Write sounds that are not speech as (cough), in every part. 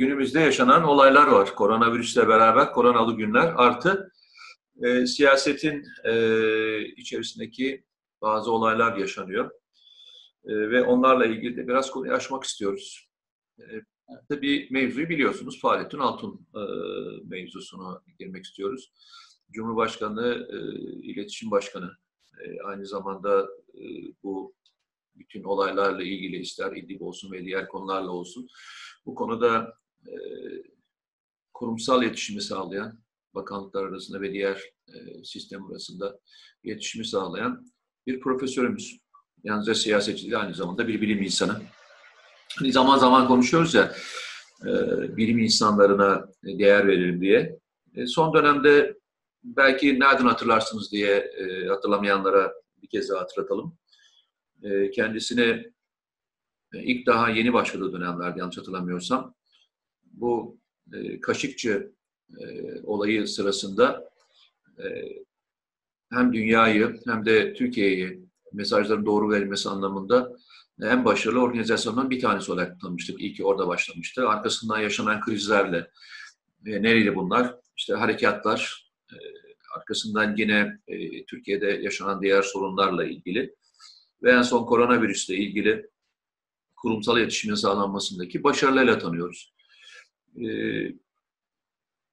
günümüzde yaşanan olaylar var. Koronavirüsle beraber koronalı günler artı e, siyasetin e, içerisindeki bazı olaylar yaşanıyor. E, ve onlarla ilgili de biraz konuyu açmak istiyoruz. E, tabii mevzuyu biliyorsunuz. Fahrettin Altun e, mevzusuna girmek istiyoruz. Cumhurbaşkanı, e, İletişim Başkanı e, aynı zamanda e, bu bütün olaylarla ilgili ister İdlib olsun ve diğer konularla olsun bu konuda e, kurumsal iletişimi sağlayan bakanlıklar arasında ve diğer e, sistem arasında iletişimi sağlayan bir profesörümüz. Yalnızca siyasetçi değil, aynı zamanda bir bilim insanı. Hani zaman zaman konuşuyoruz ya, e, bilim insanlarına değer verelim diye. Son dönemde belki nereden hatırlarsınız diye hatırlamayanlara bir kez daha hatırlatalım. E, kendisine ilk daha yeni başladığı dönemlerde yanlış hatırlamıyorsam bu e, Kaşıkçı e, olayı sırasında e, hem dünyayı hem de Türkiye'yi mesajların doğru verilmesi anlamında en başarılı organizasyondan bir tanesi olarak tanımıştık. İyi ki orada başlamıştı. Arkasından yaşanan krizlerle e, nereydi bunlar? İşte harekatlar, e, arkasından yine e, Türkiye'de yaşanan diğer sorunlarla ilgili ve en son koronavirüsle ilgili kurumsal iletişimin sağlanmasındaki başarılarıyla tanıyoruz. E,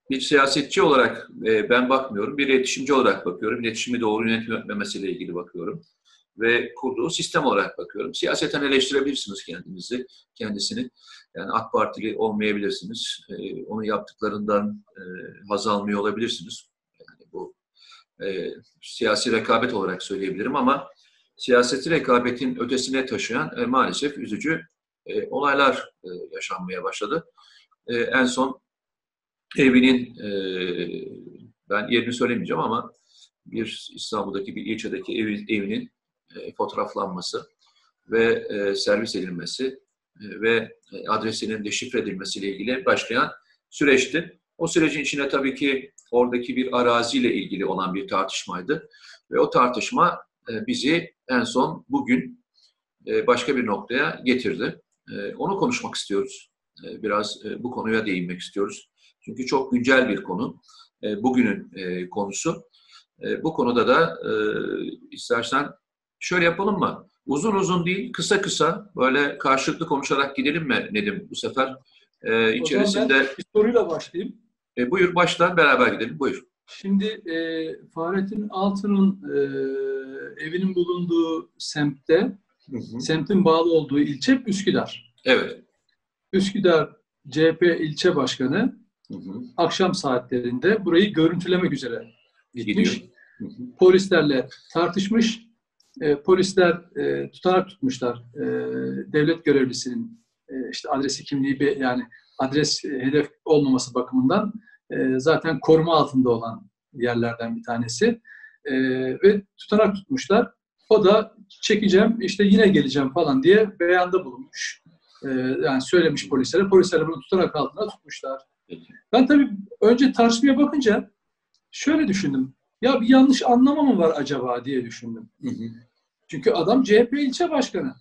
bir siyasetçi olarak e, ben bakmıyorum, bir iletişimci olarak bakıyorum. İletişimi doğru yönetmemesiyle ilgili bakıyorum. Ve kurduğu sistem olarak bakıyorum. Siyaseten eleştirebilirsiniz kendinizi, kendisini. Yani AK Partili olmayabilirsiniz. E, onun yaptıklarından e, haz almıyor olabilirsiniz. Yani bu e, siyasi rekabet olarak söyleyebilirim ama siyaseti rekabetin ötesine taşıyan maalesef üzücü olaylar yaşanmaya başladı. E, en son evinin, e, ben yerini söylemeyeceğim ama bir İstanbul'daki bir ilçedeki ev, evinin e, fotoğraflanması ve e, servis edilmesi e, ve adresinin de şifre edilmesiyle ilgili başlayan süreçti. O sürecin içine tabii ki oradaki bir araziyle ilgili olan bir tartışmaydı. Ve o tartışma e, bizi en son bugün e, başka bir noktaya getirdi. E, onu konuşmak istiyoruz. E, biraz e, bu konuya değinmek istiyoruz. Çünkü çok güncel bir konu. E, bugünün e, konusu. E, bu konuda da e, istersen şöyle yapalım mı? Uzun uzun değil, kısa kısa böyle karşılıklı konuşarak gidelim mi Nedim bu sefer? E, içerisinde... Ben bir soruyla başlayayım. E, buyur baştan beraber gidelim. Buyur. Şimdi e, Fahrettin Altun'un e, evinin bulunduğu semtte, hı hı. semtin bağlı olduğu ilçe Üsküdar. Evet. Üsküdar CHP ilçe başkanı Hı hı. Akşam saatlerinde burayı görüntülemek üzere gitmiş. Hı hı. Polislerle tartışmış. E, polisler e, tutanak tutmuşlar. E, devlet görevlisinin e, işte adresi kimliği bir, yani adres e, hedef olmaması bakımından e, zaten koruma altında olan yerlerden bir tanesi. E, ve tutanak tutmuşlar. O da çekeceğim, işte yine geleceğim falan diye beyanda bulunmuş. E, yani söylemiş polislere. Polisler bunu tutanak altında tutmuşlar. Ben tabii önce tartışmaya bakınca şöyle düşündüm. Ya bir yanlış anlama mı var acaba diye düşündüm. Hı hı. Çünkü adam CHP ilçe başkanı.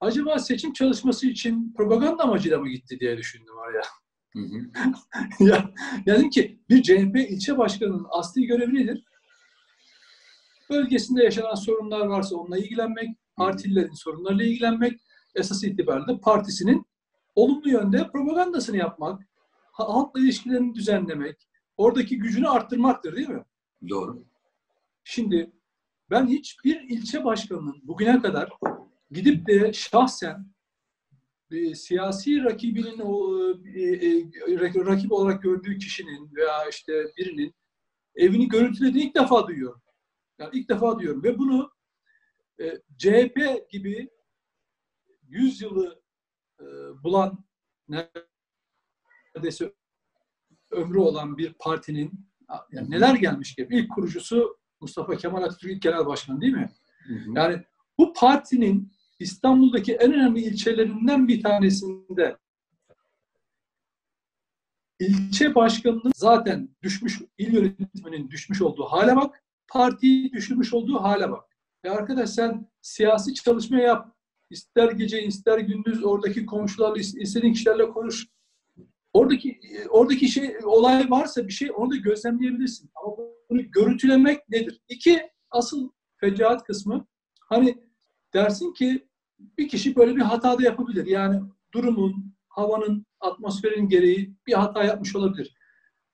Acaba seçim çalışması için propaganda amacıyla mı gitti diye düşündüm oraya. Hı hı. (laughs) ya, yani ki bir CHP ilçe başkanının asli görevi nedir? Bölgesinde yaşanan sorunlar varsa onunla ilgilenmek, partililerin sorunlarıyla ilgilenmek, esas itibariyle partisinin olumlu yönde propagandasını yapmak, halkla ilişkilerini düzenlemek, oradaki gücünü arttırmaktır değil mi? Doğru. Şimdi ben hiçbir ilçe başkanının bugüne kadar gidip de şahsen e, siyasi rakibinin o e, e, rakip olarak gördüğü kişinin veya işte birinin evini görüntülediğini ilk defa duyuyorum. Yani ilk defa duyuyorum ve bunu e, CHP gibi 100 yılı e, bulan neredeyse ömrü olan bir partinin yani neler gelmiş gibi ilk kurucusu Mustafa Kemal Atatürk genel başkan değil mi? Hı hı. Yani bu partinin İstanbul'daki en önemli ilçelerinden bir tanesinde ilçe başkanının zaten düşmüş, il yönetiminin düşmüş olduğu hale bak, partiyi düşürmüş olduğu hale bak. Ya arkadaş sen siyasi çalışma yap, ister gece ister gündüz oradaki komşularla istediğin kişilerle konuş. Oradaki oradaki şey olay varsa bir şey onu da gözlemleyebilirsin. Ama bunu görüntülemek nedir? İki asıl fecaat kısmı hani dersin ki bir kişi böyle bir hata da yapabilir. Yani durumun, havanın, atmosferin gereği bir hata yapmış olabilir.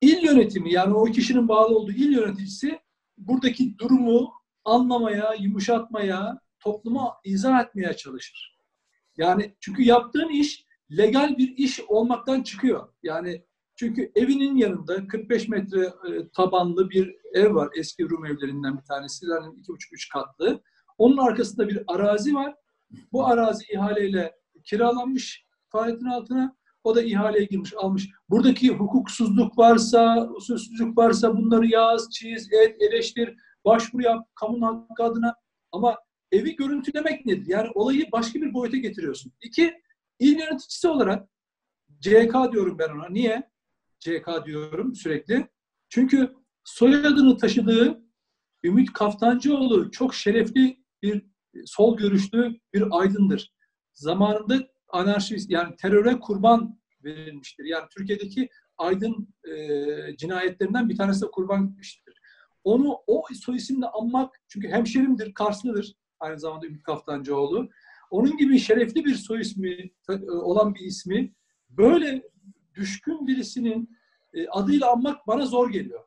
İl yönetimi yani o kişinin bağlı olduğu il yöneticisi buradaki durumu anlamaya, yumuşatmaya, topluma izah etmeye çalışır. Yani çünkü yaptığın iş legal bir iş olmaktan çıkıyor. Yani çünkü evinin yanında 45 metre e, tabanlı bir ev var. Eski Rum evlerinden bir tanesi. Yani iki buçuk üç katlı. Onun arkasında bir arazi var. Bu arazi ihaleyle kiralanmış faaliyetin altına. O da ihaleye girmiş, almış. Buradaki hukuksuzluk varsa, usulsüzlük varsa bunları yaz, çiz, et, eleştir, başvuru yap, kamunun hakkı adına. Ama evi görüntülemek nedir? Yani olayı başka bir boyuta getiriyorsun. İki, il yöneticisi olarak CK diyorum ben ona. Niye? CK diyorum sürekli. Çünkü soyadını taşıdığı Ümit Kaftancıoğlu çok şerefli bir sol görüşlü bir aydındır. Zamanında anarşist yani teröre kurban verilmiştir. Yani Türkiye'deki aydın e, cinayetlerinden bir tanesi de kurban gitmiştir. Onu o soy isimle anmak çünkü hemşerimdir, Karslıdır aynı zamanda Ümit Kaftancıoğlu. Onun gibi şerefli bir soy ismi e, olan bir ismi böyle düşkün birisinin e, adıyla anmak bana zor geliyor.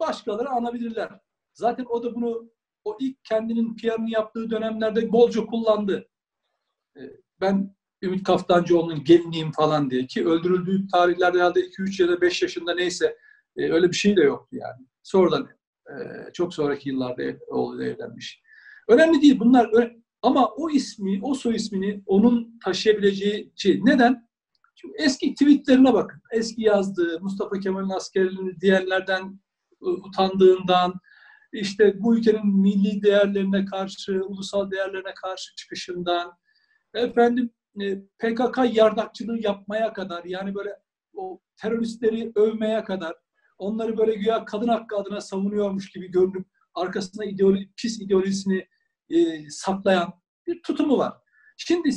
Başkaları anabilirler. Zaten o da bunu o ilk kendinin PR'ını yaptığı dönemlerde bolca kullandı. E, ben Ümit Kaftancıoğlu'nun gelinliğim falan diye ki öldürüldüğü tarihlerde herhalde 2-3 ya da 5 yaşında neyse öyle bir şey de yoktu yani. Sonradan çok sonraki yıllarda oğlu evlenmiş. Önemli değil bunlar ama o ismi, o soy ismini onun taşıyabileceği şey. Neden? Çünkü eski tweetlerine bakın. Eski yazdığı, Mustafa Kemal'in askerliğini diğerlerden utandığından, işte bu ülkenin milli değerlerine karşı, ulusal değerlerine karşı çıkışından, efendim e, PKK yardakçılığı yapmaya kadar, yani böyle o teröristleri övmeye kadar, onları böyle güya kadın hakkı adına savunuyormuş gibi görünüp arkasında ideoloji, pis ideolojisini e, saklayan bir tutumu var. Şimdi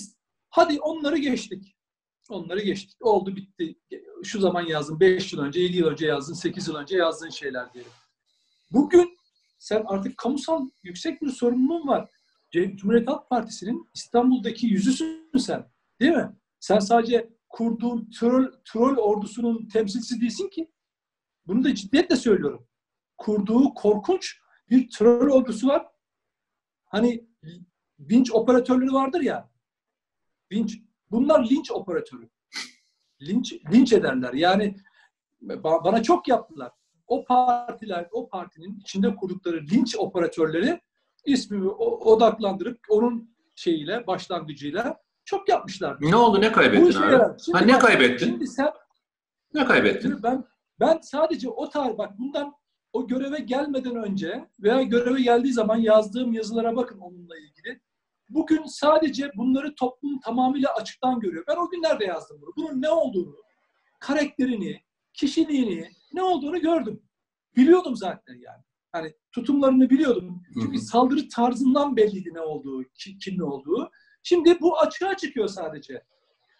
hadi onları geçtik. Onları geçtik. Oldu bitti. Şu zaman yazdın. 5 yıl önce, 7 yıl önce yazdın. 8 yıl önce yazdığın şeyler diyelim. Bugün sen artık kamusal yüksek bir sorumluluğun var. Cumhuriyet Halk Partisi'nin İstanbul'daki yüzüsün sen. Değil mi? Sen sadece kurduğun troll, troll ordusunun temsilcisi değilsin ki. Bunu da ciddiyetle söylüyorum. Kurduğu korkunç bir troll ordusu var. Hani vinç operatörleri vardır ya. Vinç. Bunlar linç operatörü. Linç, linç ederler. Yani bana çok yaptılar. O partiler, o partinin içinde kurdukları linç operatörleri ismimi odaklandırıp onun şeyiyle, başlangıcıyla çok yapmışlar. Ne oldu? Ne kaybettin abi? Şimdi ha, ne bak, kaybettin? Şimdi sen ne kaybettin? Ben ben sadece o tarih bak bundan o göreve gelmeden önce veya göreve geldiği zaman yazdığım yazılara bakın onunla ilgili. Bugün sadece bunları toplum tamamıyla açıktan görüyor. Ben o günlerde yazdım bunu. Bunun ne olduğunu, karakterini, kişiliğini, ne olduğunu gördüm. Biliyordum zaten yani. Hani tutumlarını biliyordum. Çünkü saldırı tarzından belliydi ne olduğu, kim ne olduğu. Şimdi bu açığa çıkıyor sadece.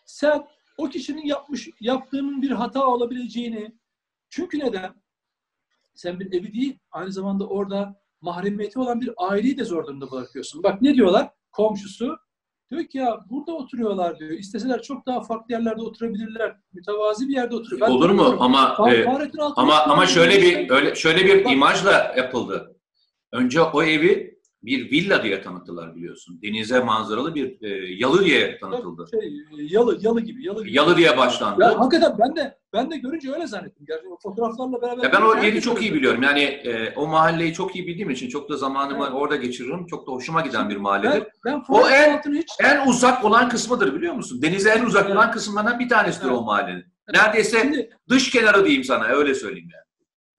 Sen o kişinin yapmış yaptığının bir hata olabileceğini çünkü neden? Sen bir evi değil, aynı zamanda orada mahremiyeti olan bir aileyi de zor durumda bırakıyorsun. Bak ne diyorlar? Komşusu diyor ki ya burada oturuyorlar diyor. İsteseler çok daha farklı yerlerde oturabilirler. Mütevazi bir yerde oturuyor. Ben Olur mu? Ama e, ama ama şöyle bir öyle şöyle bir imajla yapıldı. Önce o evi bir villa diye tanıttılar biliyorsun. Denize manzaralı bir e, yalı diye tanıtıldı. Şey, yalı, yalı gibi, yalı gibi. Yalı diye başlandı. Ya, hakikaten ben de ben de görünce öyle zannettim. Gerçekten o fotoğraflarla beraber. Ya ben o yeri çok iyi biliyorum. Yani e, o mahalleyi çok iyi bildiğim için çok da zamanımı evet. orada geçiririm. Çok da hoşuma giden bir mahalledir. Ben, ben o en hiç... en uzak olan kısmıdır biliyor musun? Denize en uzak evet. olan kısımlardan bir tanesidir evet. o mahallenin. Neredeyse Şimdi, dış kenarı diyeyim sana öyle söyleyeyim yani.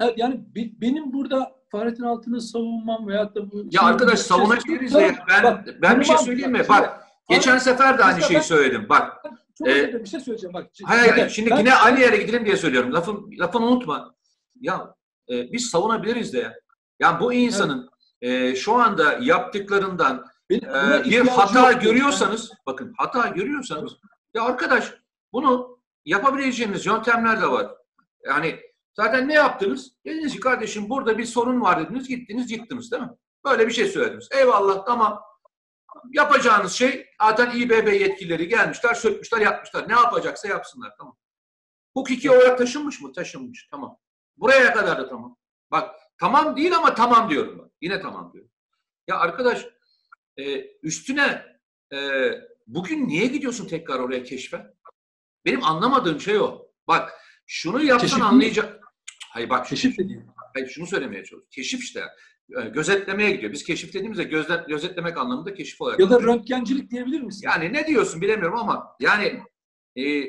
Evet, yani benim burada Fahrettin Altun'u savunmam veyahut da bu... Ya arkadaş savunabiliriz ya. Ben, bak, ben bir şey söyleyeyim mi? Bak, geçen sefer de aynı şeyi söyledim. Bak. Çok e, bir şey söyleyeceğim bak. Hayır, hayır. Şimdi ben, yine aynı yere gidelim diye söylüyorum. Lafın, lafını unutma. Ya e, biz savunabiliriz de. Ya yani bu insanın evet. e, şu anda yaptıklarından Benim, e, bir hata görüyorsanız, bakın hata görüyorsanız, ya arkadaş bunu yapabileceğimiz yöntemler de var. Yani zaten ne yaptınız? Dediniz ki kardeşim burada bir sorun var dediniz, gittiniz yıktınız değil mi? Böyle bir şey söylediniz. Eyvallah tamam. Yapacağınız şey zaten İBB yetkilileri gelmişler, sökmüşler, yapmışlar. Ne yapacaksa yapsınlar tamam. Hukuki olarak taşınmış mı? Taşınmış. Tamam. Buraya kadar da tamam. Bak tamam değil ama tamam diyorum ben. Yine tamam diyorum. Ya arkadaş e, üstüne e, bugün niye gidiyorsun tekrar oraya keşfe? Benim anlamadığım şey o. Bak şunu yapsan anlayacak. Hayır bak Keşif de değil. hayır, şunu söylemeye çalışıyorum. Keşif işte. E, gözetlemeye gidiyor. Biz keşif dediğimizde gözle, gözetlemek anlamında keşif olarak. Ya da röntgencilik diyebilir misin? Yani ne diyorsun bilemiyorum ama yani e,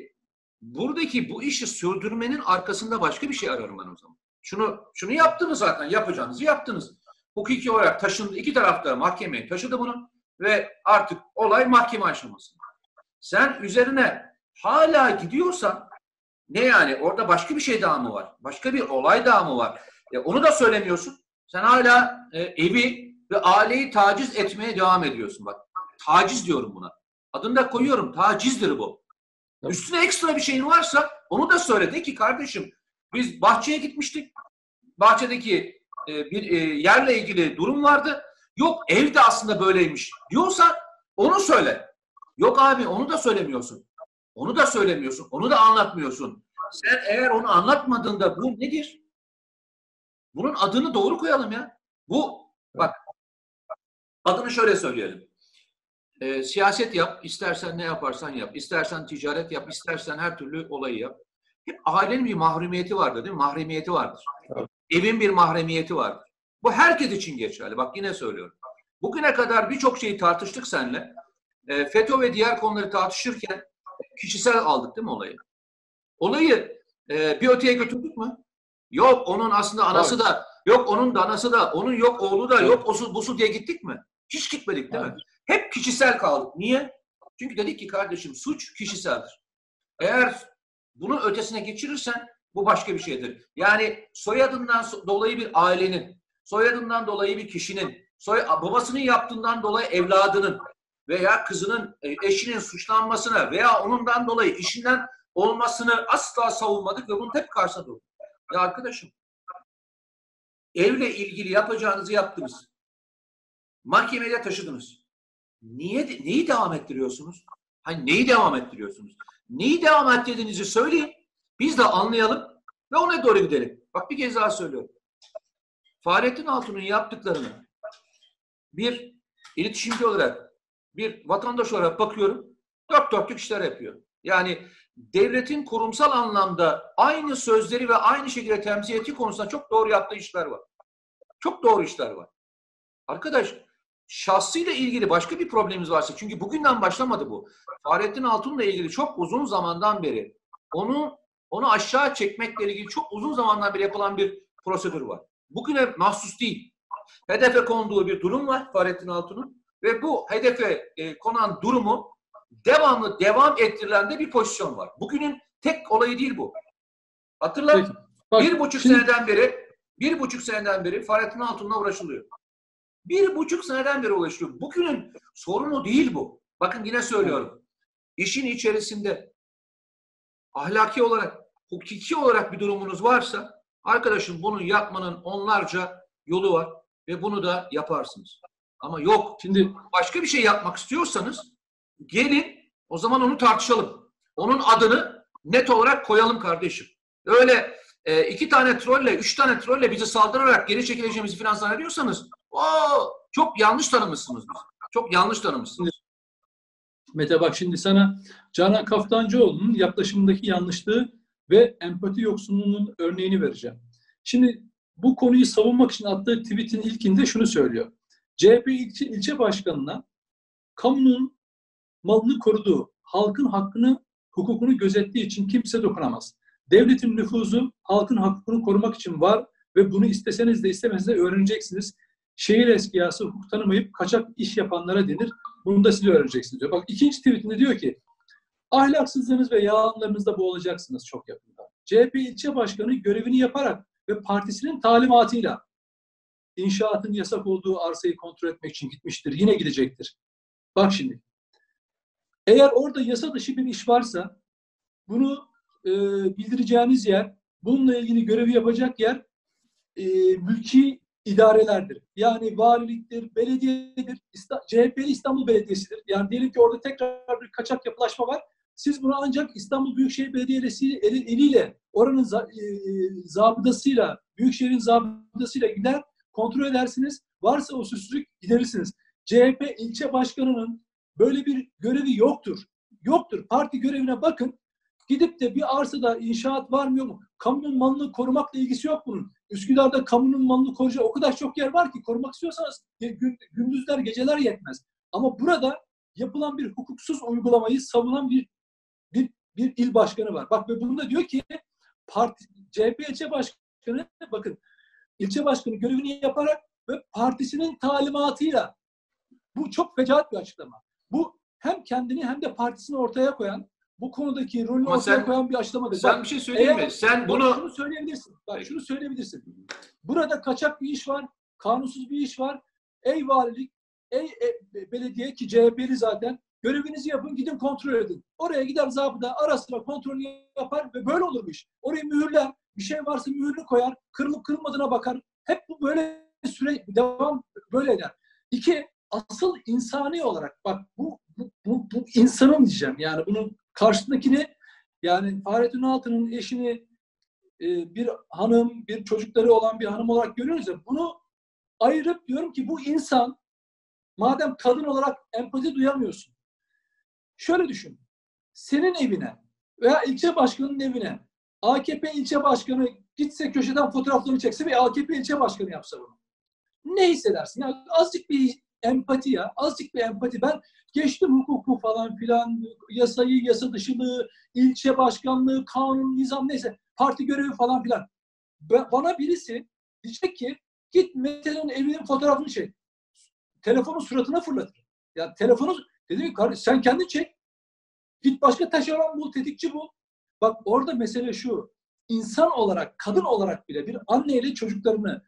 buradaki bu işi sürdürmenin arkasında başka bir şey ararım ben o zaman. Şunu şunu yaptınız zaten yapacağınızı yaptınız. Hukuki olarak taşındı. iki tarafta mahkemeye taşıdı bunu ve artık olay mahkeme aşaması. Sen üzerine hala gidiyorsan ne yani orada başka bir şey daha mı var? Başka bir olay daha mı var? E, onu da söylemiyorsun. Sen hala e, evi ve aileyi taciz etmeye devam ediyorsun. Bak taciz diyorum buna. Adını da koyuyorum. Tacizdir bu. Tabii. Üstüne ekstra bir şeyin varsa onu da söyle. De ki kardeşim biz bahçeye gitmiştik. Bahçedeki e, bir e, yerle ilgili durum vardı. Yok ev de aslında böyleymiş diyorsan onu söyle. Yok abi onu da söylemiyorsun. Onu da söylemiyorsun. Onu da anlatmıyorsun. Sen eğer onu anlatmadığında bu nedir? Bunun adını doğru koyalım ya. Bu bak adını şöyle söyleyelim. E, siyaset yap, istersen ne yaparsan yap, istersen ticaret yap, istersen her türlü olayı yap. Hep ailenin bir mahremiyeti vardır değil mi? Mahremiyeti vardır. Evet. Evin bir mahremiyeti vardır. Bu herkes için geçerli. Bak yine söylüyorum. Bugüne kadar birçok şeyi tartıştık seninle. E, FETÖ ve diğer konuları tartışırken kişisel aldık değil mi olayı? Olayı e, bir öteye götürdük mü? Yok onun aslında anası da, yok onun danası da, onun yok oğlu da, yok osu busu diye gittik mi? Hiç gitmedik değil mi? Hep kişisel kaldık. Niye? Çünkü dedik ki kardeşim suç kişiseldir. Eğer bunun ötesine geçirirsen bu başka bir şeydir. Yani soyadından so- dolayı bir ailenin, soyadından dolayı bir kişinin, soy babasının yaptığından dolayı evladının veya kızının, e, eşinin suçlanmasına veya onundan dolayı işinden olmasını asla savunmadık ve bunun hep karşısında durduk. Ya arkadaşım, evle ilgili yapacağınızı yaptınız. Mahkemeye taşıdınız. Niye neyi devam ettiriyorsunuz? Hani neyi devam ettiriyorsunuz? Neyi devam ettirdiğinizi söyleyin. Biz de anlayalım ve ona doğru gidelim. Bak bir kez daha söylüyorum. Fahrettin Altun'un yaptıklarını bir iletişimci olarak, bir vatandaş olarak bakıyorum. Dört dörtlük işler yapıyor. Yani devletin kurumsal anlamda aynı sözleri ve aynı şekilde temsil ettiği konusunda çok doğru yaptığı işler var. Çok doğru işler var. Arkadaş şahsıyla ilgili başka bir problemimiz varsa çünkü bugünden başlamadı bu. Fahrettin Altun'la ilgili çok uzun zamandan beri onu onu aşağı çekmekle ilgili çok uzun zamandan beri yapılan bir prosedür var. Bugüne mahsus değil. Hedefe konduğu bir durum var Fahrettin Altun'un ve bu hedefe e, konan durumu devamlı devam ettirilen de bir pozisyon var. Bugünün tek olayı değil bu. Hatırla Peki. Bak, bir buçuk şimdi- seneden beri bir buçuk seneden beri Fahrettin Altun'la uğraşılıyor. Bir buçuk seneden beri uğraşılıyor. Bugünün sorunu değil bu. Bakın yine söylüyorum. İşin içerisinde ahlaki olarak, hukuki olarak bir durumunuz varsa arkadaşım bunu yapmanın onlarca yolu var ve bunu da yaparsınız. Ama yok Şimdi başka bir şey yapmak istiyorsanız gelin o zaman onu tartışalım. Onun adını net olarak koyalım kardeşim. Öyle e, iki tane trolle, üç tane trolle bizi saldırarak geri çekileceğimizi falan zannediyorsanız o çok yanlış tanımışsınız. Çok yanlış tanımışsınız. Mete bak şimdi sana Canan Kaftancıoğlu'nun yaklaşımındaki yanlışlığı ve empati yoksunluğunun örneğini vereceğim. Şimdi bu konuyu savunmak için attığı tweetin ilkinde şunu söylüyor. CHP ilçe, ilçe başkanına kamunun malını koruduğu, halkın hakkını, hukukunu gözettiği için kimse dokunamaz. Devletin nüfuzu halkın hakkını korumak için var ve bunu isteseniz de istemeniz de öğreneceksiniz. Şehir eskiyası hukuk tanımayıp kaçak iş yapanlara denir. Bunu da siz öğreneceksiniz diyor. Bak ikinci tweetinde diyor ki ahlaksızlığınız ve yalanlarınızda boğulacaksınız çok yakında. CHP ilçe başkanı görevini yaparak ve partisinin talimatıyla inşaatın yasak olduğu arsayı kontrol etmek için gitmiştir. Yine gidecektir. Bak şimdi. Eğer orada yasa dışı bir iş varsa bunu e, bildireceğiniz yer, bununla ilgili görevi yapacak yer e, mülki idarelerdir. Yani valiliktir, belediyedir, İsta, CHP'li İstanbul Belediyesi'dir. Yani diyelim ki orada tekrar bir kaçak yapılaşma var. Siz bunu ancak İstanbul Büyükşehir Belediyesi eliyle, oranın za, e, zabıtasıyla, Büyükşehir'in zabıtasıyla gider, kontrol edersiniz. Varsa usulsüzlük giderirsiniz. CHP ilçe başkanının böyle bir görevi yoktur. Yoktur. Parti görevine bakın. Gidip de bir arsada inşaat var mı yok mu? Kamunun malını korumakla ilgisi yok bunun. Üsküdar'da kamunun malını koruyacak o kadar çok yer var ki korumak istiyorsanız gündüzler geceler yetmez. Ama burada yapılan bir hukuksuz uygulamayı savunan bir bir, bir il başkanı var. Bak ve bunda diyor ki parti, CHP ilçe başkanı bakın ilçe başkanı görevini yaparak ve partisinin talimatıyla bu çok fecaat bir açıklama. Bu hem kendini hem de partisini ortaya koyan bu konudaki rolünü Ama ortaya sen, koyan bir açıklamadır. Sen Bak, bir şey söyleyeyim mi? Sen bunu... Şunu söyleyebilirsin. Bak şunu söyleyebilirsin. Burada kaçak bir iş var, kanunsuz bir iş var. Ey valilik, ey e, belediye ki CHP'li zaten görevinizi yapın, gidin kontrol edin. Oraya gider zabıda ara sıra kontrol yapar ve böyle olur bu iş. Orayı mühürler, bir şey varsa mühürlü koyar, kırılıp kırılmadığına bakar. Hep bu böyle süre devam böyle eder. İki, asıl insani olarak bak bu, bu, bu, bu insanım diyeceğim. Yani bunun karşısındakini yani Fahrettin Altı'nın eşini e, bir hanım, bir çocukları olan bir hanım olarak görüyoruz ya bunu ayırıp diyorum ki bu insan madem kadın olarak empati duyamıyorsun. Şöyle düşün. Senin evine veya ilçe başkanının evine AKP ilçe başkanı gitse köşeden fotoğraflarını çekse ve AKP ilçe başkanı yapsa bunu. Ne hissedersin? Yani azıcık bir empati ya. Azıcık bir empati. Ben geçtim hukuku falan filan, yasayı, yasa dışılığı, ilçe başkanlığı, kanun, nizam neyse, parti görevi falan filan. Bana birisi diyecek ki git Mete'nin evinin fotoğrafını çek. Telefonu suratına fırlatır. Ya telefonu dedim ki sen kendi çek. Git başka taşeron bul, tetikçi bul. Bak orada mesele şu. İnsan olarak, kadın olarak bile bir anneyle çocuklarını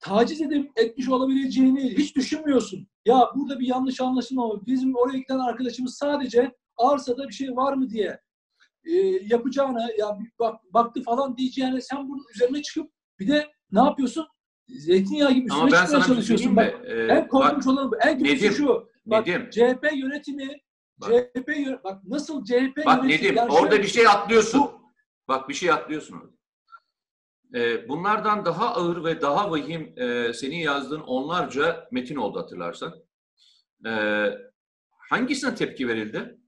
taciz edip etmiş olabileceğini hiç düşünmüyorsun. Ya burada bir yanlış anlaşılma var. Bizim oraya giden arkadaşımız sadece arsada bir şey var mı diye e, yapacağına ya bak, baktı falan diyeceğine sen bunun üzerine çıkıp bir de ne yapıyorsun? Zeytinyağı gibi üstüne çıkmaya şey çalışıyorsun. Bak, e, en korkunç olan bu. En kötüsü şu. Bak, Nedim. CHP yönetimi bak. CHP bak nasıl CHP bak. Nedim orada bir şey atlıyorsun. Bu, bak bir şey atlıyorsun orada. E, bunlardan daha ağır ve daha vahim e, senin yazdığın onlarca metin oldu hatırlarsan. E, hangisine tepki verildi?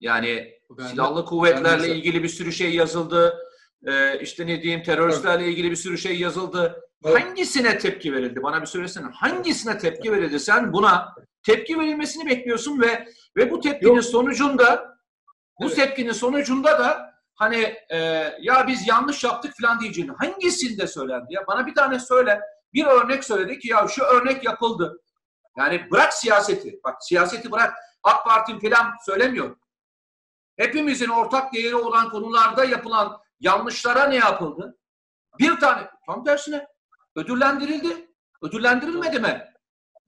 Yani ben silahlı de, kuvvetlerle ben ilgili bir sürü şey yazıldı. E, işte ne diyeyim teröristlerle ilgili bir sürü şey yazıldı. Evet. Hangisine tepki verildi? Bana bir söylesene. Hangisine tepki verildi? Sen buna tepki verilmesini bekliyorsun ve ve bu tepkinin Yok. sonucunda bu evet. tepkinin sonucunda da hani e, ya biz yanlış yaptık falan diyeceğini hangisinde söylendi ya? Bana bir tane söyle. Bir örnek söyledi ki ya şu örnek yapıldı. Yani bırak siyaseti. Bak siyaseti bırak. AK Parti falan söylemiyor. Hepimizin ortak değeri olan konularda yapılan yanlışlara ne yapıldı? Bir tane tam tersine ödüllendirildi. Ödüllendirilmedi mi?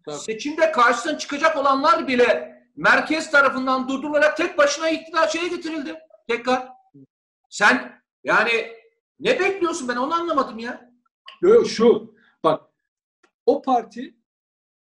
Tabii. Seçimde karşısına çıkacak olanlar bile merkez tarafından durdurularak tek başına iktidar şeye getirildi. Tekrar. Sen yani ne bekliyorsun ben onu anlamadım ya. Yok şu bak o parti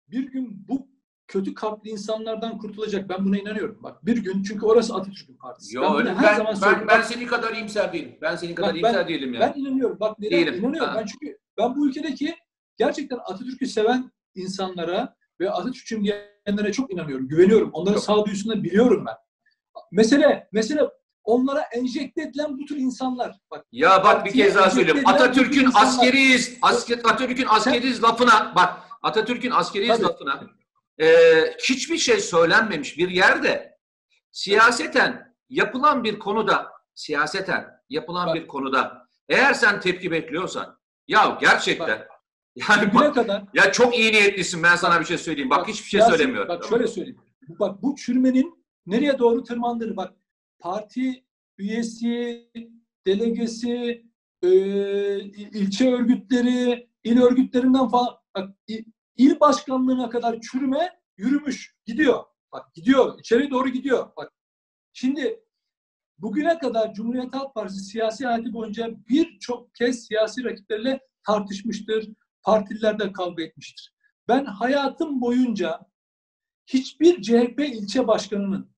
bir gün bu kötü kalpli insanlardan kurtulacak. Ben buna inanıyorum. Bak bir gün çünkü orası Atatürk'ün partisi. Yo, ben, öyle, her ben, zaman ben, ben, ben senin kadar iyimser değilim. Ben senin kadar bak, iyimser ben, değilim yani. Ben inanıyorum. Bak neden değilim. inanıyorum. Ha. Ben çünkü ben bu ülkedeki gerçekten Atatürk'ü seven insanlara ve Atatürk'ün diyenlere çok inanıyorum. Güveniyorum. Onların sağduyusunu biliyorum ben. Mesele, mesele onlara enjekte edilen bu tür insanlar. Bak, ya bak bir kez daha söyleyeyim. Atatürk'ün askeriyiz, asker, Atatürk'ün askeriyiz lafına bak Atatürk'ün askeriyiz Tabii. lafına e, hiçbir şey söylenmemiş bir yerde siyaseten yapılan bir konuda siyaseten yapılan bak. bir konuda eğer sen tepki bekliyorsan ya gerçekten bak. yani bak, kadar, ya çok iyi niyetlisin ben sana bir şey söyleyeyim. Bak, bak hiçbir şey söylemiyorum. Bak şöyle söyleyeyim. Bak bu çürümenin nereye doğru tırmandığını bak parti üyesi, delegesi, e, ilçe örgütleri, il örgütlerinden falan bak, il başkanlığına kadar çürüme yürümüş, gidiyor. Bak gidiyor, içeri doğru gidiyor. Bak şimdi bugüne kadar Cumhuriyet Halk Partisi siyasi hayatı boyunca birçok kez siyasi rakipleriyle tartışmıştır, partilerde kavga etmiştir. Ben hayatım boyunca hiçbir CHP ilçe başkanının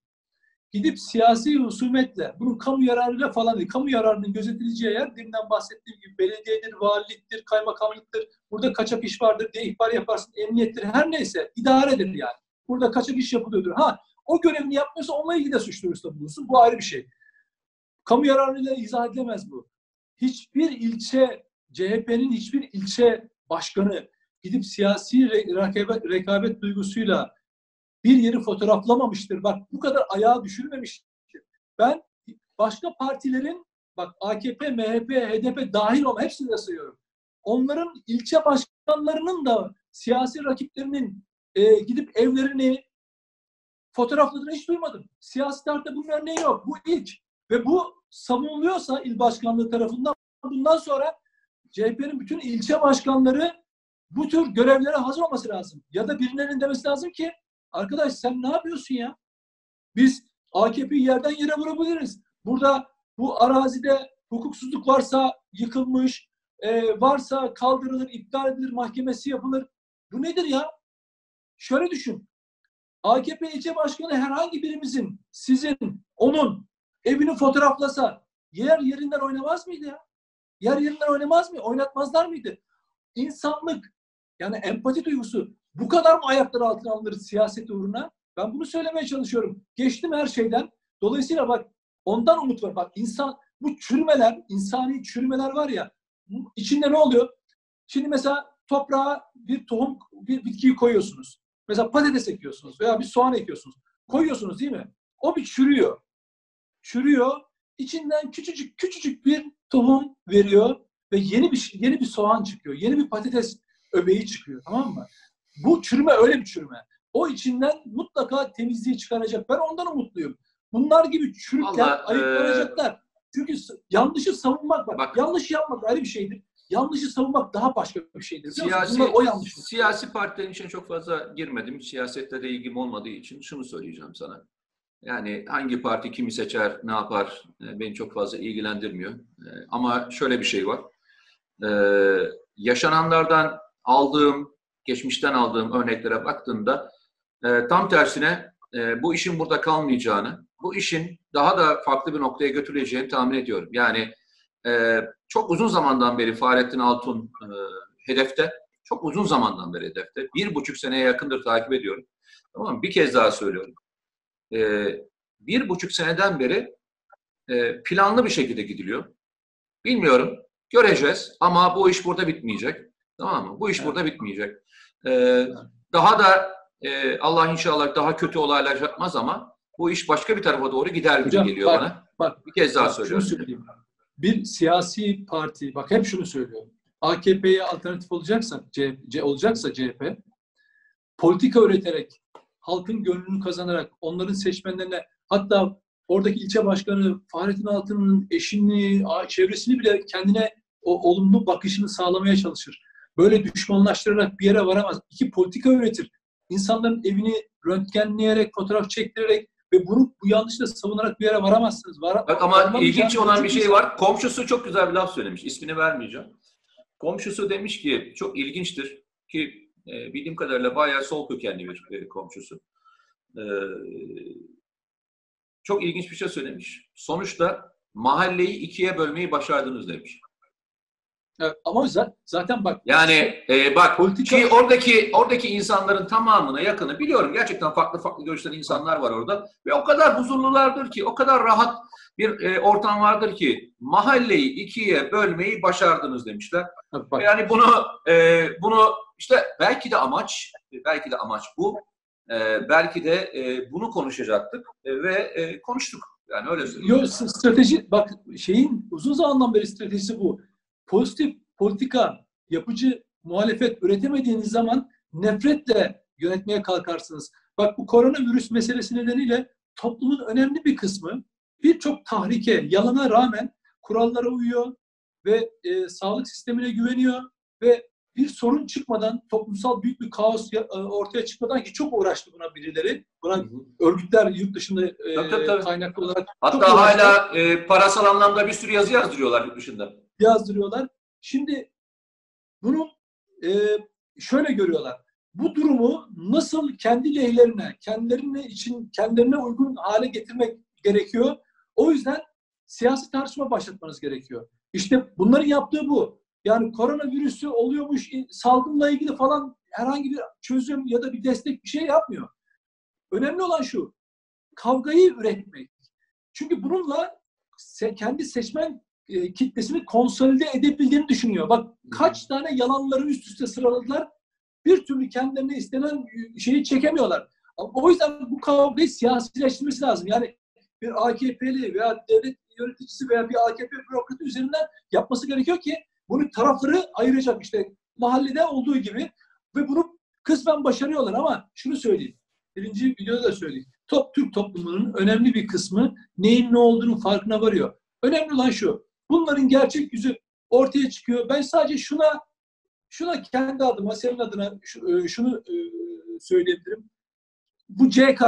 gidip siyasi husumetle, bunun kamu yararıyla falan değil, kamu yararının gözetileceği yer deminden bahsettiğim gibi belediyedir, valiliktir, kaymakamlıktır, burada kaçak iş vardır diye ihbar yaparsın, emniyettir, her neyse idaredir yani. Burada kaçak iş yapılıyordur. Ha o görevini yapmıyorsa onunla ilgili de suç duyurusunda bulunsun. Bu ayrı bir şey. Kamu yararıyla izah edilemez bu. Hiçbir ilçe, CHP'nin hiçbir ilçe başkanı gidip siyasi rekabet, rekabet duygusuyla bir yeri fotoğraflamamıştır. Bak bu kadar ayağa düşürmemiştir. Ben başka partilerin bak AKP, MHP, HDP dahil olan hepsini de sayıyorum. Onların ilçe başkanlarının da siyasi rakiplerinin e, gidip evlerini fotoğrafladığını hiç duymadım. Siyasi tarihte bunun örneği yok. Bu ilk. Ve bu savunuluyorsa il başkanlığı tarafından bundan sonra CHP'nin bütün ilçe başkanları bu tür görevlere hazır olması lazım. Ya da birilerinin demesi lazım ki arkadaş sen ne yapıyorsun ya? Biz AKP'yi yerden yere vurabiliriz. Burada bu arazide hukuksuzluk varsa yıkılmış, e, varsa kaldırılır, iptal edilir, mahkemesi yapılır. Bu nedir ya? Şöyle düşün. AKP ilçe başkanı herhangi birimizin, sizin, onun evini fotoğraflasa yer yerinden oynamaz mıydı ya? Yer yerinden oynamaz mı? Oynatmazlar mıydı? İnsanlık, yani empati duygusu bu kadar mı ayakları altına alınır siyaset uğruna? Ben bunu söylemeye çalışıyorum. Geçtim her şeyden. Dolayısıyla bak ondan umut var. Bak insan bu çürümeler, insani çürümeler var ya içinde ne oluyor? Şimdi mesela toprağa bir tohum, bir bitkiyi koyuyorsunuz. Mesela patates ekiyorsunuz veya bir soğan ekiyorsunuz. Koyuyorsunuz değil mi? O bir çürüyor. Çürüyor. İçinden küçücük küçücük bir tohum veriyor ve yeni bir yeni bir soğan çıkıyor. Yeni bir patates öbeği çıkıyor. Tamam mı? Bu çürüme öyle bir çürüme. O içinden mutlaka temizliği çıkaracak. Ben ondan umutluyum. Bunlar gibi çürükler ayıklanacaklar. E... Çünkü yanlışı savunmak bak, bak yanlış yapmak ayrı bir şeydir. Yanlışı savunmak daha başka bir şeydir. Siyasi, Bunlar o yanlış. Siyasi partilerin içine çok fazla girmedim. Siyasette de ilgim olmadığı için şunu söyleyeceğim sana. Yani hangi parti kimi seçer, ne yapar e, beni çok fazla ilgilendirmiyor. E, ama şöyle bir şey var. E, yaşananlardan aldığım, geçmişten aldığım örneklere baktığımda tam tersine bu işin burada kalmayacağını, bu işin daha da farklı bir noktaya götürüleceğini tahmin ediyorum. Yani çok uzun zamandan beri Fahrettin Altun hedefte, çok uzun zamandan beri hedefte. Bir buçuk seneye yakındır takip ediyorum. Tamam mı? Bir kez daha söylüyorum e, bir buçuk seneden beri e, planlı bir şekilde gidiliyor. Bilmiyorum, göreceğiz ama bu iş burada bitmeyecek. Tamam mı? Bu iş evet. burada bitmeyecek. E, daha da e, Allah inşallah daha kötü olaylar yapmaz ama bu iş başka bir tarafa doğru gider gibi geliyor bak, bana. Bak, bir kez daha bak, söylüyorum. Bir siyasi parti, bak hep şunu söylüyorum. AKP'ye alternatif olacaksa, C, olacaksa CHP, politika üreterek, halkın gönlünü kazanarak onların seçmenlerine hatta oradaki ilçe başkanı Fahrettin Altun'un eşini, çevresini bile kendine o olumlu bakışını sağlamaya çalışır. Böyle düşmanlaştırarak bir yere varamaz. İki politika üretir. İnsanların evini röntgenleyerek, fotoğraf çektirerek ve bunu bu yanlışla savunarak bir yere varamazsınız. Var, Bak ama ilginç olan bir şey var. Komşusu çok güzel bir laf söylemiş. İsmini vermeyeceğim. Komşusu demiş ki çok ilginçtir ki e, bildiğim kadarıyla bayağı sol kökenli bir e, komşusu. E, çok ilginç bir şey söylemiş. Sonuçta mahalleyi ikiye bölmeyi başardınız demiş. Evet, ama zaten bak yani e, bak politika... ki oradaki oradaki insanların tamamına yakını biliyorum gerçekten farklı farklı görüşten insanlar var orada ve o kadar huzurlulardır ki o kadar rahat bir e, ortam vardır ki mahalleyi ikiye bölmeyi başardınız demişler. Bak. Yani bunu e, bunu işte belki de amaç, belki de amaç bu. E, belki de e, bunu konuşacaktık e, ve e, konuştuk. Yani öyle söyleyeyim. Yok strateji, bak şeyin uzun zamandan beri stratejisi bu. Pozitif politika, yapıcı muhalefet üretemediğiniz zaman nefretle yönetmeye kalkarsınız. Bak bu koronavirüs meselesi nedeniyle toplumun önemli bir kısmı birçok tahrike, yalana rağmen kurallara uyuyor ve e, sağlık sistemine güveniyor ve bir sorun çıkmadan, toplumsal büyük bir kaos e, ortaya çıkmadan ki çok uğraştı buna birileri. Buna hı hı. örgütler yurt dışında e, tabii, tabii, tabii. kaynaklı olarak Hatta hala e, parasal anlamda bir sürü yazı yazdırıyorlar yurt dışında. Yazdırıyorlar. Şimdi bunu e, şöyle görüyorlar. Bu durumu nasıl kendi lehlerine, kendilerine için kendilerine uygun hale getirmek gerekiyor. O yüzden siyasi tartışma başlatmanız gerekiyor. İşte bunların yaptığı bu. Yani koronavirüsü oluyormuş, salgınla ilgili falan herhangi bir çözüm ya da bir destek bir şey yapmıyor. Önemli olan şu, kavgayı üretmek. Çünkü bununla kendi seçmen e, kitlesini konsolide edebildiğini düşünüyor. Bak kaç tane yalanları üst üste sıraladılar. Bir türlü kendilerine istenen şeyi çekemiyorlar. O yüzden bu kavgayı siyasileştirmesi lazım. Yani bir AKP'li veya devlet yöneticisi veya bir AKP bürokratı üzerinden yapması gerekiyor ki bunu tarafları ayıracak işte mahallede olduğu gibi ve bunu kısmen başarıyorlar ama şunu söyleyeyim. Birinci videoda da söyleyeyim. Top Türk toplumunun önemli bir kısmı neyin ne olduğunu farkına varıyor. Önemli olan şu. Bunların gerçek yüzü ortaya çıkıyor. Ben sadece şuna şuna kendi adıma, senin adına e, şunu e, söyleyebilirim. Bu CK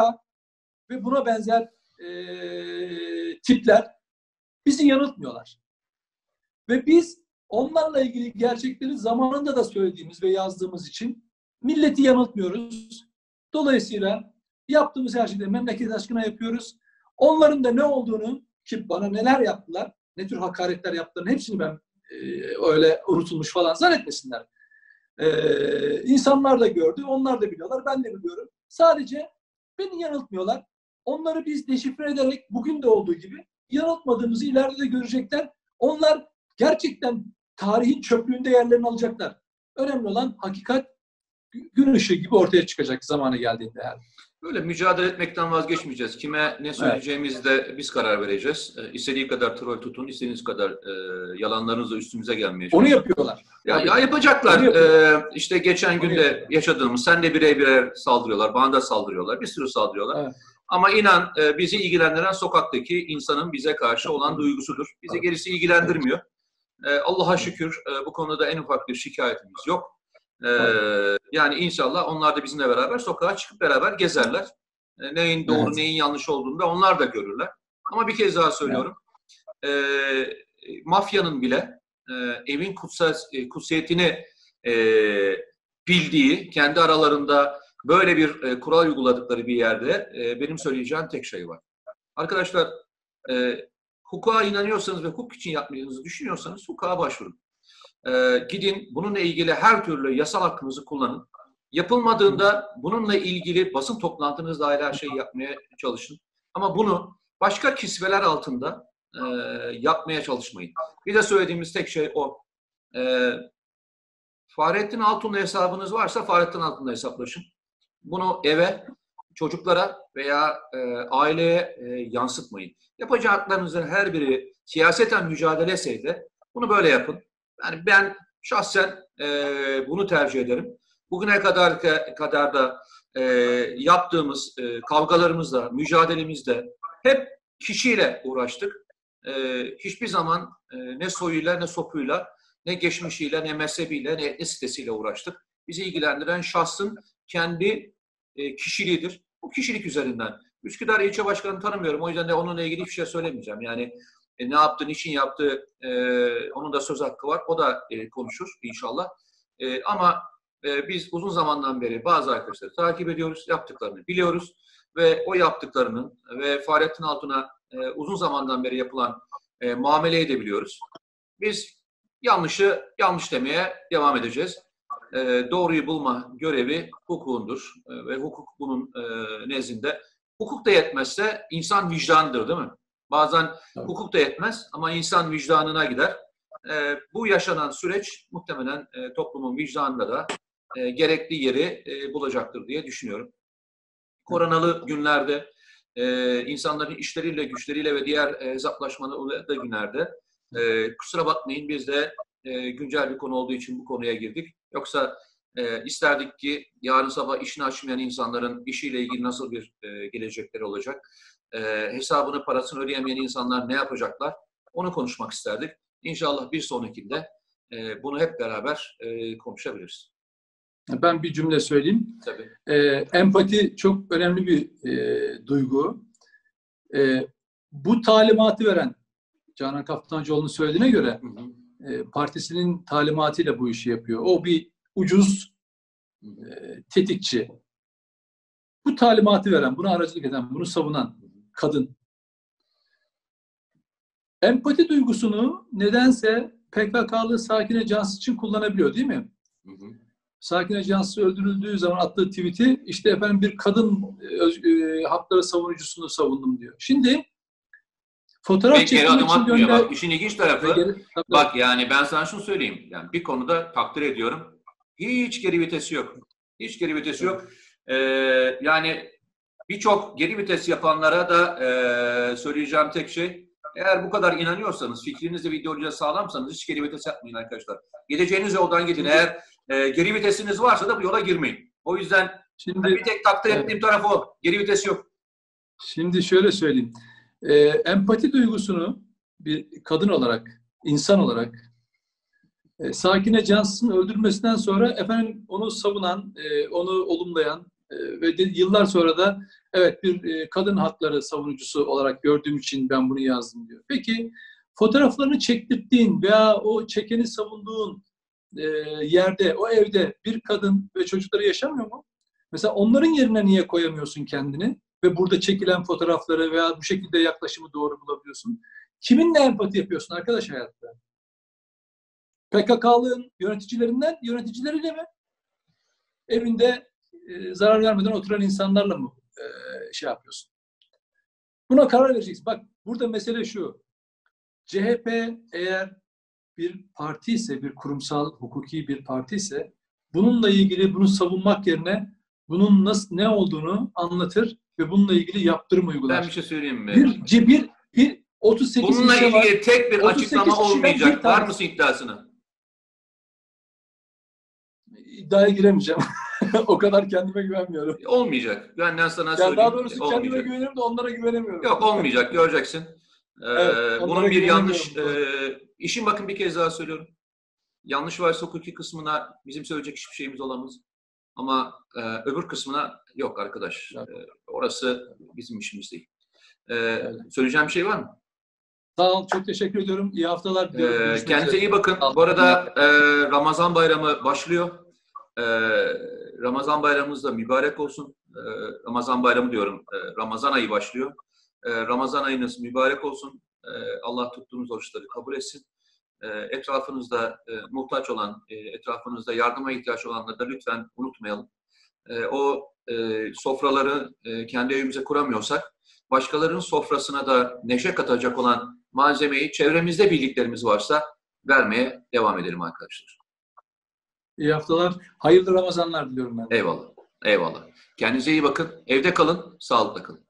ve buna benzer e, tipler bizi yanıltmıyorlar. Ve biz onlarla ilgili gerçekleri zamanında da söylediğimiz ve yazdığımız için milleti yanıltmıyoruz. Dolayısıyla yaptığımız her şeyde memleket aşkına yapıyoruz. Onların da ne olduğunu ki bana neler yaptılar, ne tür hakaretler yaptılarını hepsini ben e, öyle unutulmuş falan zannetmesinler. E, insanlar da gördü, onlar da biliyorlar, ben de biliyorum. Sadece beni yanıltmıyorlar. Onları biz deşifre ederek bugün de olduğu gibi yanıltmadığımızı ileride de görecekler. Onlar gerçekten tarihin çöplüğünde yerlerini alacaklar. Önemli olan hakikat gün ışığı gibi ortaya çıkacak zamanı geldiğinde her. Böyle mücadele etmekten vazgeçmeyeceğiz. Kime ne söyleyeceğimiz de biz karar vereceğiz. E, istediği kadar troll tutun, istediğiniz kadar e, yalanlarınızla üstümüze gelmeye Onu yapıyorlar. Ya, ya yapacaklar. Yapıyorlar. E, işte geçen günde yaşadığımız, sen de birey birer saldırıyorlar, bana da saldırıyorlar, bir sürü saldırıyorlar. Evet. Ama inan e, bizi ilgilendiren sokaktaki insanın bize karşı olan duygusudur. Bizi gerisi ilgilendirmiyor. E, Allah'a şükür e, bu konuda en ufak bir şikayetimiz yok. Yani inşallah onlar da bizimle beraber sokağa çıkıp beraber gezerler. Neyin doğru, evet. neyin yanlış olduğunu da onlar da görürler. Ama bir kez daha söylüyorum. Evet. mafyanın bile evin kutsal, kutsiyetini bildiği, kendi aralarında böyle bir e, kural uyguladıkları bir yerde e, benim söyleyeceğim tek şey var. Arkadaşlar e, hukuka inanıyorsanız ve hukuk için yapmayacağınızı düşünüyorsanız hukuka başvurun. E, gidin bununla ilgili her türlü yasal hakkınızı kullanın. Yapılmadığında bununla ilgili basın toplantınızda ayrı her şeyi yapmaya çalışın. Ama bunu başka kisveler altında e, yapmaya çalışmayın. Bir de söylediğimiz tek şey o. E, Fahrettin Altun'la hesabınız varsa Fahrettin Altun'la hesaplaşın bunu eve, çocuklara veya e, aileye e, yansıtmayın. Yapacaklarınızın her biri siyaseten mücadele etseydi bunu böyle yapın. Yani ben şahsen e, bunu tercih ederim. Bugüne kadar kadar da e, yaptığımız e, kavgalarımızda, mücadelemizde hep kişiyle uğraştık. E, hiçbir zaman e, ne soyuyla ne sopuyla, ne geçmişiyle, ne mezhebiyle, ne etnisitesiyle uğraştık. Bizi ilgilendiren şahsın kendi e, kişiliğidir. Bu kişilik üzerinden. Üsküdar ilçe başkanını tanımıyorum. O yüzden de onunla ilgili hiçbir şey söylemeyeceğim. Yani e, ne yaptı, niçin yaptı, e, onun da söz hakkı var. O da e, konuşur inşallah. E, ama e, biz uzun zamandan beri bazı arkadaşları takip ediyoruz, yaptıklarını biliyoruz. Ve o yaptıklarının ve Fahrettin Altun'a e, uzun zamandan beri yapılan e, muameleyi de biliyoruz. Biz yanlışı yanlış demeye devam edeceğiz e, doğruyu bulma görevi hukukundur e, ve hukuk bunun e, nezdinde. Hukuk da yetmezse insan vicdanıdır değil mi? Bazen hukuk da yetmez ama insan vicdanına gider. E, bu yaşanan süreç muhtemelen e, toplumun vicdanında da e, gerekli yeri e, bulacaktır diye düşünüyorum. Koronalı günlerde e, insanların işleriyle, güçleriyle ve diğer e, hesaplaşmalı da günlerde e, kusura bakmayın biz de e, güncel bir konu olduğu için bu konuya girdik. Yoksa e, isterdik ki yarın sabah işini açmayan insanların işiyle ilgili nasıl bir e, gelecekleri olacak? E, hesabını, parasını ödeyemeyen insanlar ne yapacaklar? Onu konuşmak isterdik. İnşallah bir sonrakinde e, bunu hep beraber e, konuşabiliriz. Ben bir cümle söyleyeyim. Tabii. E, empati çok önemli bir e, duygu. E, bu talimatı veren Canan Kaftancıoğlu'nun söylediğine göre Hı hı. e, partisinin talimatıyla bu işi yapıyor. O bir ucuz e, tetikçi. Bu talimatı veren, bunu aracılık eden, bunu savunan kadın. Empati duygusunu nedense PKK'lı Sakine Cansız için kullanabiliyor değil mi? Hı hı. Sakine Cansız öldürüldüğü zaman attığı tweet'i işte efendim bir kadın e, öz- e, hakları savunucusunu savundum diyor. Şimdi fotoğraf Ve geri adım atmıyor. gönder... Bak işin ilginç tarafı, geri- tabii. bak yani ben sana şunu söyleyeyim. Yani bir konuda takdir ediyorum. Hiç geri vitesi yok. Hiç geri vitesi yok. Ee, yani birçok geri vites yapanlara da e, söyleyeceğim tek şey, eğer bu kadar inanıyorsanız, fikrinizde ve ideolojide sağlamsanız hiç geri vites yapmayın arkadaşlar. Gideceğiniz yoldan gidin. Eğer e, geri vitesiniz varsa da bu yola girmeyin. O yüzden Şimdi bir tek takdir Evet. ettiğim taraf o. Geri vites yok. Şimdi şöyle söyleyeyim. Ee, empati duygusunu bir kadın olarak, insan olarak e, Sakine Cansız'ın öldürmesinden sonra efendim onu savunan, e, onu olumlayan e, ve de, yıllar sonra da evet bir e, kadın hakları savunucusu olarak gördüğüm için ben bunu yazdım diyor. Peki fotoğraflarını çektirdiğin veya o çekeni savunduğun e, yerde, o evde bir kadın ve çocukları yaşamıyor mu? Mesela onların yerine niye koyamıyorsun kendini? ve burada çekilen fotoğrafları veya bu şekilde yaklaşımı doğru bulabiliyorsun. Kiminle empati yapıyorsun arkadaş hayatta? PKK'lığın yöneticilerinden, yöneticileriyle mi? Evinde e, zarar vermeden oturan insanlarla mı e, şey yapıyorsun? Buna karar vereceksin. Bak burada mesele şu. CHP eğer bir parti ise, bir kurumsal, hukuki bir parti ise bununla ilgili bunu savunmak yerine bunun nasıl ne olduğunu anlatır ve bununla ilgili yaptırım uygular. Ben bir şey söyleyeyim mi? Bir, bir, bir 38 Bununla ilçe var. ilgili tek bir 38 açıklama olmayacak. Var mısın iddiasını? İddiaya giremeyeceğim. (laughs) o kadar kendime güvenmiyorum. Olmayacak. Benden sana Yani söyleyeyim. daha doğrusu kendime olmayacak. güveniyorum da onlara güvenemiyorum. Yok olmayacak. Göreceksin. Ee, Evet, bunun bir yanlış... E, işin bakın bir kez daha söylüyorum. Yanlış varsa hukuki kısmına bizim söyleyecek hiçbir şeyimiz olamaz. Ama e, öbür kısmına yok arkadaş. Yok. E, orası bizim işimiz değil. E, söyleyeceğim bir şey var mı? Sağ ol, çok teşekkür ediyorum. İyi haftalar diliyorum. Ee, kendinize iyi bakın. Olun. Bu arada e, Ramazan bayramı başlıyor. E, Ramazan bayramımız da mübarek olsun. E, Ramazan bayramı diyorum. E, Ramazan ayı başlıyor. E, Ramazan ayınız mübarek olsun. E, Allah tuttuğunuz oruçları kabul etsin. E, etrafınızda e, muhtaç olan, e, etrafınızda yardıma ihtiyaç olanları da lütfen unutmayalım. E, o e, sofraları e, kendi evimize kuramıyorsak, başkalarının sofrasına da neşe katacak olan malzemeyi çevremizde bildiklerimiz varsa vermeye devam edelim arkadaşlar. İyi haftalar. Hayırlı Ramazanlar diliyorum ben. Eyvallah. Eyvallah. Kendinize iyi bakın. Evde kalın. Sağlıkla kalın.